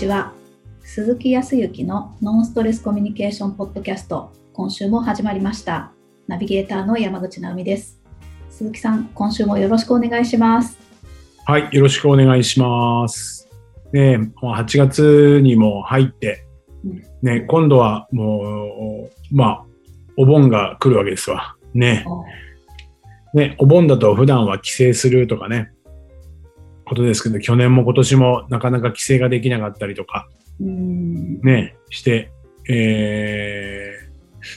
ちは。鈴木康之のノンストレスコミュニケーションポッドキャスト今週も始まりました。ナビゲーターの山口直美です。鈴木さん今週もよろしくお願いします。はいよろしくお願いします。ねもう8月にも入ってね今度はもうまあお盆が来るわけですわ。ねねお盆だと普段は帰省するとかねことですけど、去年も今年もなかなか帰省ができなかったりとか、ね、して、え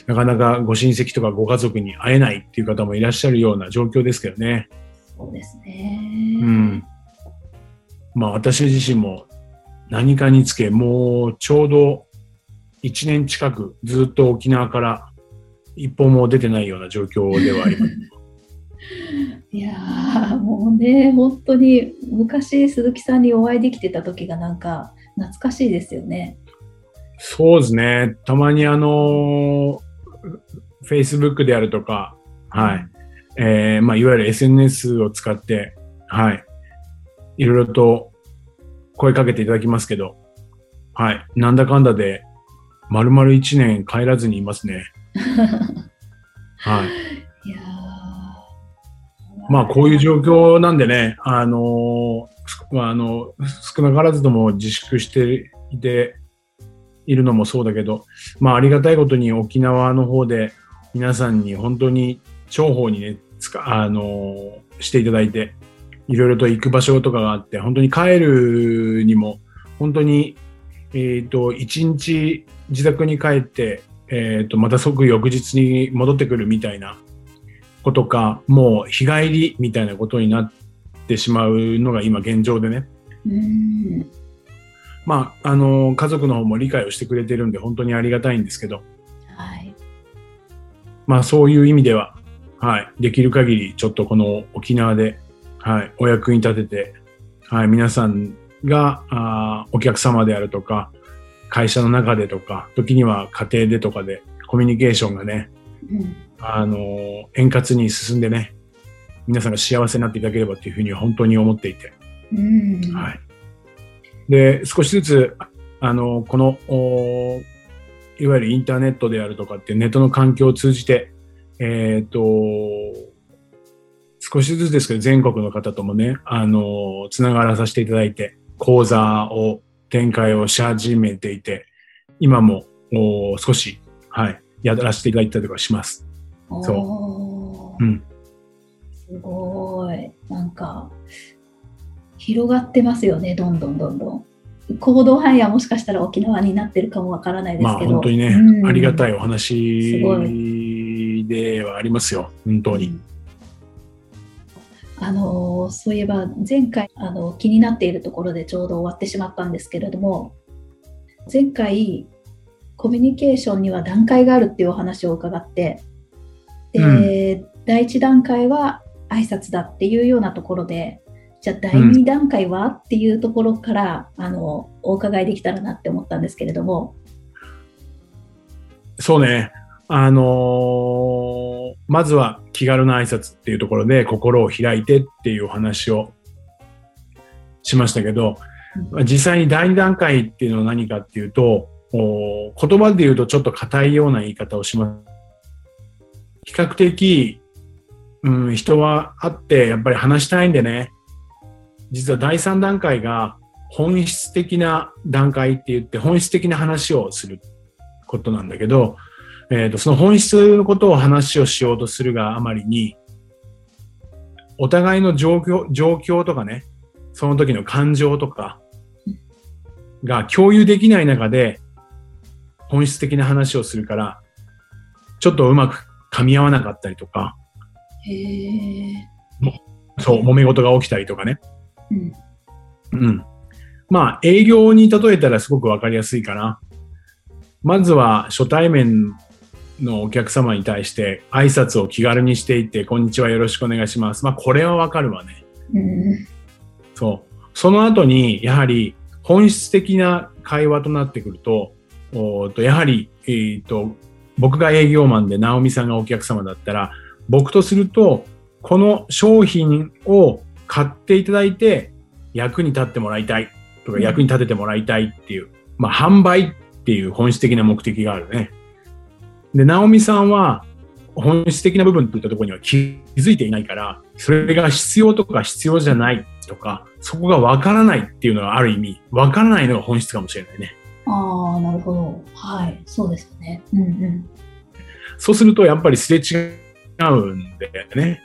ー、なかなかご親戚とかご家族に会えないっていう方もいらっしゃるような状況ですけどね。そうですね。うん。まあ私自身も何かにつけ、もうちょうど1年近くずっと沖縄から一歩も出てないような状況ではあります。いやもうね本当に昔鈴木さんにお会いできてた時がなんか懐かしいですよね。そうですねたまにあのフェイスブックであるとか、はい、えー、まあ、いわゆる SNS を使って、はい、いろいろと声かけていただきますけど、はい、なんだかんだで、丸々1年帰らずにいますね。はい。まあ、こういう状況なんでね、あのまあ、あの、少なからずとも自粛していているのもそうだけど、まあ、ありがたいことに沖縄の方で皆さんに本当に重宝にね、つか、あのしていただいて、いろいろと行く場所とかがあって、本当に帰るにも、本当に、えっ、ー、と、一日自宅に帰って、えっ、と、また即翌日に戻ってくるみたいなことか、もう日帰りみたいなことになってしまうのが今現状でね。うんまあ、あの、家族の方も理解をしてくれてるんで本当にありがたいんですけど、はい。まあそういう意味では、はい、できる限りちょっとこの沖縄で、はい、お役に立てて、はい、皆さんが、あお客様であるとか、会社の中でとか、時には家庭でとかでコミュニケーションがね、うん、あの、円滑に進んでね、皆さんが幸せになっていただければというふうに本当に思っていて。はい。で、少しずつ、あの、この、いわゆるインターネットであるとかっていうネットの環境を通じて、えっ、ー、と、少しずつですけど、全国の方ともね、あの、つながらさせていただいて、講座を展開をし始めていて、今も少し、はい、やらせていただいたりとかします。そう。うん。すごい。なんか、広がってますよね、どんどんどんどん。行動範囲はもしかしたら沖縄になってるかもわからないですけど。まあ本当にね、うん、ありがたいお話ではありますよ、本当に。あのそういえば前回あの気になっているところでちょうど終わってしまったんですけれども前回コミュニケーションには段階があるっていうお話を伺ってで、うん、第1段階は挨拶だっていうようなところでじゃあ第2段階は、うん、っていうところからあのお伺いできたらなって思ったんですけれども。そうね。あのー、まずは気軽な挨拶っていうところで心を開いてっていうお話をしましたけど、実際に第2段階っていうのは何かっていうと、言葉で言うとちょっと硬いような言い方をします。比較的、うん、人は会ってやっぱり話したいんでね、実は第3段階が本質的な段階って言って本質的な話をすることなんだけど、えーと、その本質のことを話をしようとするがあまりに、お互いの状況状況とかね、その時の感情とかが共有できない中で本質的な話をするから、ちょっとうまく噛み合わなかったりとか、へそう、揉め事が起きたりとかね。うん。うん。まあ、営業に例えたらすごくわかりやすいかな。まずは初対面のお客様に対して挨拶を気軽にしていって、こんにちはよろしくお願いします。まあ、これはわかるわね。うん、そう。その後に、やはり本質的な会話となってくると、おとやはり、えーと、僕が営業マンで直美さんがお客様だったら、僕とすると、この商品を買っていただいて役に立ってもらいたい。とか役に立ててもらいたいっていう、まあ販売っていう本質的な目的があるね。で、ナオミさんは本質的な部分といったところには気づいていないから、それが必要とか必要じゃないとか、そこがわからないっていうのはある意味、わからないのが本質かもしれないね。ああ、なるほど。はい。そうですよね。うんうん。そうすると、やっぱりすれ違うんだよね。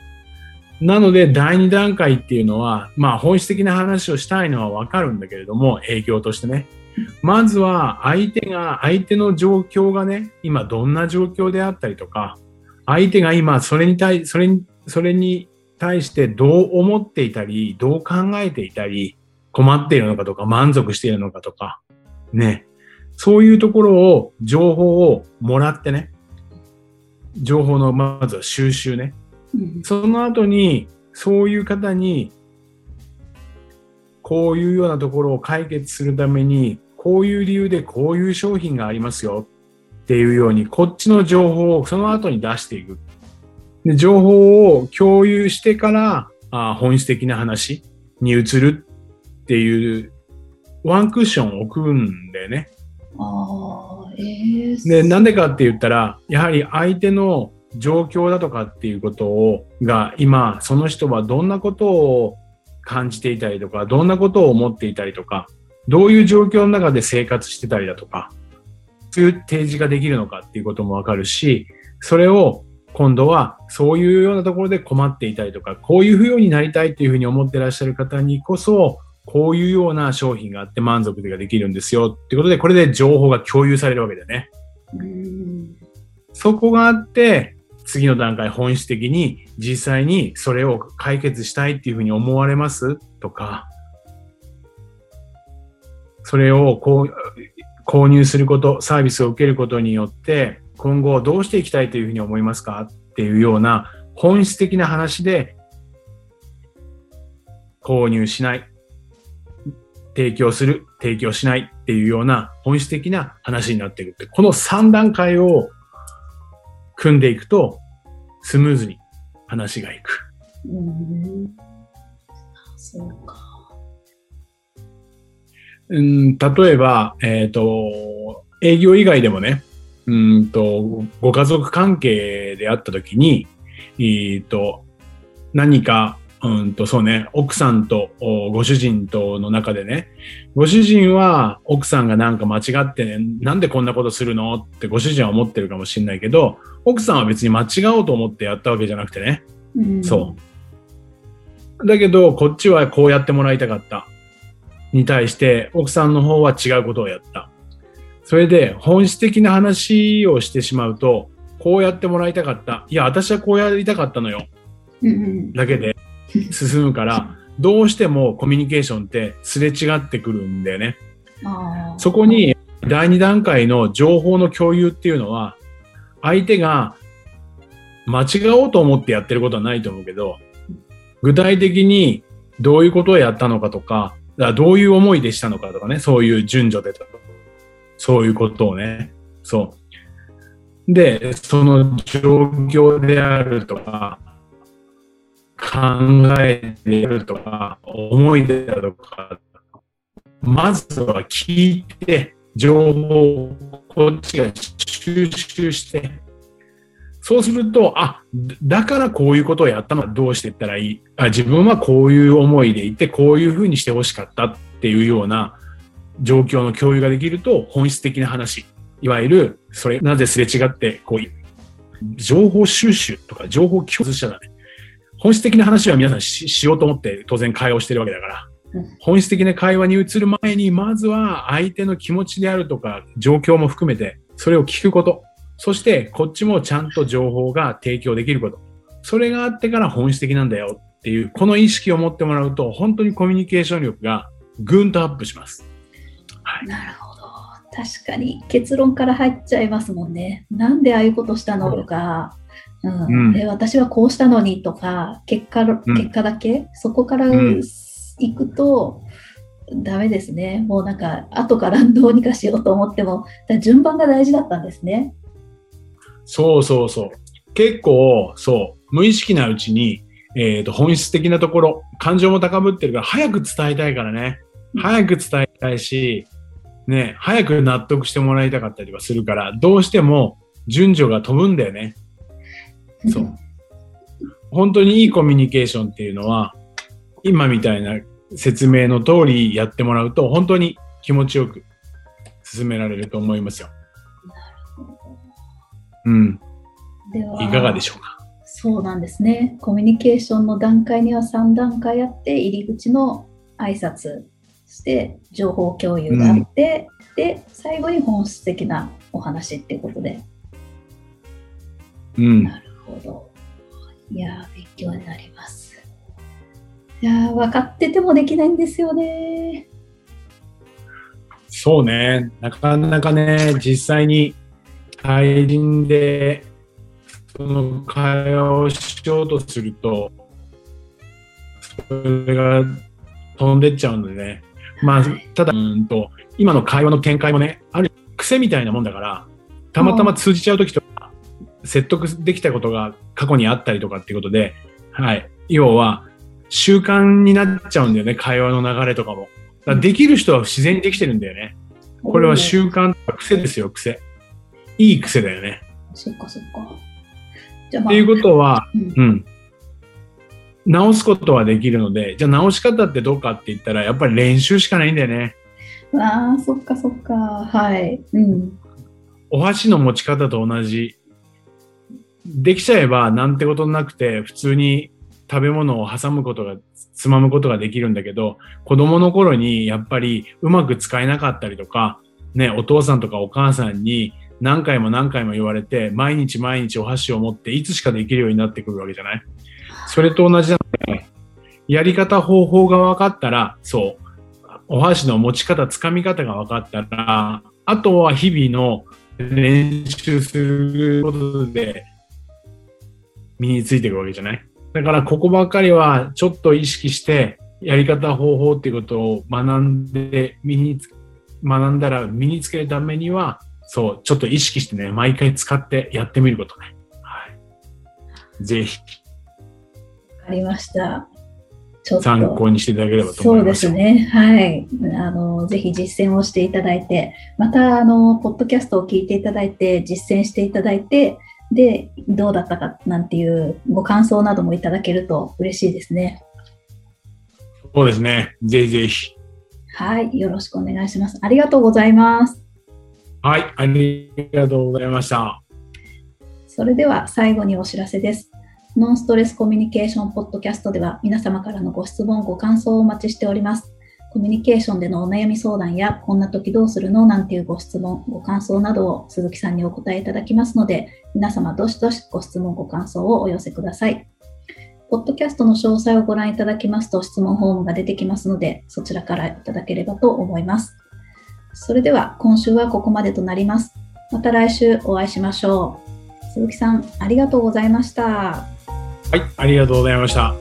なので、第2段階っていうのは、まあ、本質的な話をしたいのはわかるんだけれども、営業としてね。まずは、相手が、相手の状況がね、今どんな状況であったりとか、相手が今、それに対、それに、それに対してどう思っていたり、どう考えていたり、困っているのかとか、満足しているのかとか、ね。そういうところを、情報をもらってね。情報のまずは収集ね。その後に、そういう方に、こういうようなところを解決するために、こういう理由でこういう商品がありますよっていうように、こっちの情報をその後に出していく。で情報を共有してからあ本質的な話に移るっていうワンクッションを置くんだよね。あえー、で、なんでかって言ったら、やはり相手の状況だとかっていうことを、が今、その人はどんなことを感じていたりとか、どんなことを思っていたりとか、どういう状況の中で生活してたりだとか、そういう提示ができるのかっていうこともわかるし、それを今度はそういうようなところで困っていたりとか、こういうふうになりたいっていうふうに思ってらっしゃる方にこそ、こういうような商品があって満足ができるんですよ。っていうことで、これで情報が共有されるわけだよね。そこがあって、次の段階本質的に実際にそれを解決したいっていうふうに思われます？とか、それをこう購入すること、サービスを受けることによって、今後どうしていきたいというふうに思いますか？っていうような本質的な話で購入しない、提供する、提供しないっていうような本質的な話になっていくって、この3段階を組んでいくと、スムーズに話がいく。うん、そうか。うん、例えば、えっ、ー、と、営業以外でもね、うんと、ご家族関係であったときに、えっ、ー、と、何か、うんと、そうね、奥さんとご主人との中でね、ご主人は奥さんがなんか間違ってね、なんでこんなことするのってご主人は思ってるかもしれないけど、奥さんは別に間違おうと思ってやったわけじゃなくてね。うん、そう。だけど、こっちはこうやってもらいたかった。に対して、奥さんの方は違うことをやった。それで本質的な話をしてしまうと、こうやってもらいたかった。いや、私はこうやりたかったのよ。だけで進むから、どうしてもコミュニケーションってすれ違ってくるんだよね。そこに第2段階の情報の共有っていうのは、相手が間違おうと思ってやってることはないと思うけど、具体的にどういうことをやったのかとか、どういう思いでしたのかとかね、そういう順序でとか、そういうことをね。そう。で、その状況であるとか、考考えてるとか、思いであるとか、まずは聞いて、情報をこっちが収集して、そうすると、あ、だからこういうことをやったのはどうしていったらいい？あ。自分はこういう思いでいて、こういうふうにしてほしかったっていうような状況の共有ができると本質的な話。いわゆる、それ、なぜすれ違って、こう、情報収集とか情報共有者だね。本質的な話は皆さんしようと思って当然会話をしてるわけだから。本質的な会話に移る前に、まずは相手の気持ちであるとか、状況も含めて、それを聞くこと。そして、こっちもちゃんと情報が提供できること。それがあってから本質的なんだよっていう、この意識を持ってもらうと、本当にコミュニケーション力がぐんとアップします。はい、なるほど。確かに結論から入っちゃいますもんね。なんでああいうことしたのとか、うん、私はこうしたのにとか、結果、結果だけ、そこから行くと、ダメですね。もうなんか、後からどうにかしようと思っても、順番が大事だったんですね。そうそうそう。結構、そう、無意識なうちに、えっ、ー、と、本質的なところ、感情も高ぶってるから、早く伝えたいからね。早く伝えたいし、ね、早く納得してもらいたかったりはするから、どうしても順序が飛ぶんだよね。そう。本当にいいコミュニケーションっていうのは、今みたいな説明の通りやってもらうと、本当に気持ちよく進められると思いますよ。うん。ではいかがでしょうか？そうなんですね。コミュニケーションの段階には3段階あって、入り口の挨拶して、情報共有があって、で、最後に本質的なお話っていうことで。うん。なるほど。いやー、勉強になります。いやー、分かっててもできないんですよね。そうね。なかなかね、実際に対人でその会話をしようとすると、それが飛んでっちゃうのでね。まあはい、ただ、うんと、今の会話の展開もね、ある癖みたいなもんだから、たまたま通じちゃうときとか、説得できたことが過去にあったりとかっていうことで、はい。要は、習慣になっちゃうんだよね、会話の流れとかも。できる人は自然にできてるんだよね。これは習慣とか癖ですよ、癖。いい癖だよね。そっかそっか。じゃあ、まあ、っていうことは、うんうん。直すことはできるので、じゃあ直し方ってどうかって言ったら、やっぱり練習しかないんだよね。ああ、そっかそっか。はい。うん。お箸の持ち方と同じ。できちゃえばなんてことなくて、普通に食べ物を挟むことが、つまむことができるんだけど、子供の頃にやっぱりうまく使えなかったりとか、ね、お父さんとかお母さんに何回も何回も言われて、毎日毎日お箸を持っていつしかできるようになってくるわけじゃない？それと同じなので、やり方方法が分かったら、そう、お箸の持ち方、つかみ方が分かったら、あとは日々の練習することで身についていくわけじゃない？だからここばっかりはちょっと意識してやり方方法っていうことを学んで身につ学んだら身につけるためにはそうちょっと意識してね毎回使ってやってみることね。はい、ぜひわかりました。ちょっと参考にしていただければとそうで思いますよ。すね。はい。あの、ぜひ実践をしていただいて、また、あの、ポッドキャストを聞いていただいて、実践していただいて、で、どうだったかなんていうご感想などもいただけると嬉しいですね。そうですね。ぜひぜひ。はい。よろしくお願いします。ありがとうございます。はい。ありがとうございました。それでは最後にお知らせです。ノンストレスコミュニケーションポッドキャストでは皆様からのご質問、ご感想をお待ちしております。コミュニケーションでのお悩み相談や、こんな時どうするの？なんていうご質問、ご感想などを鈴木さんにお答えいただきますので、皆様どしどしご質問、ご感想をお寄せください。ポッドキャストの詳細をご覧いただきますと質問フォームが出てきますので、そちらからいただければと思います。それでは今週はここまでとなります。また来週お会いしましょう。鈴木さん、ありがとうございました。はい。ありがとうございました。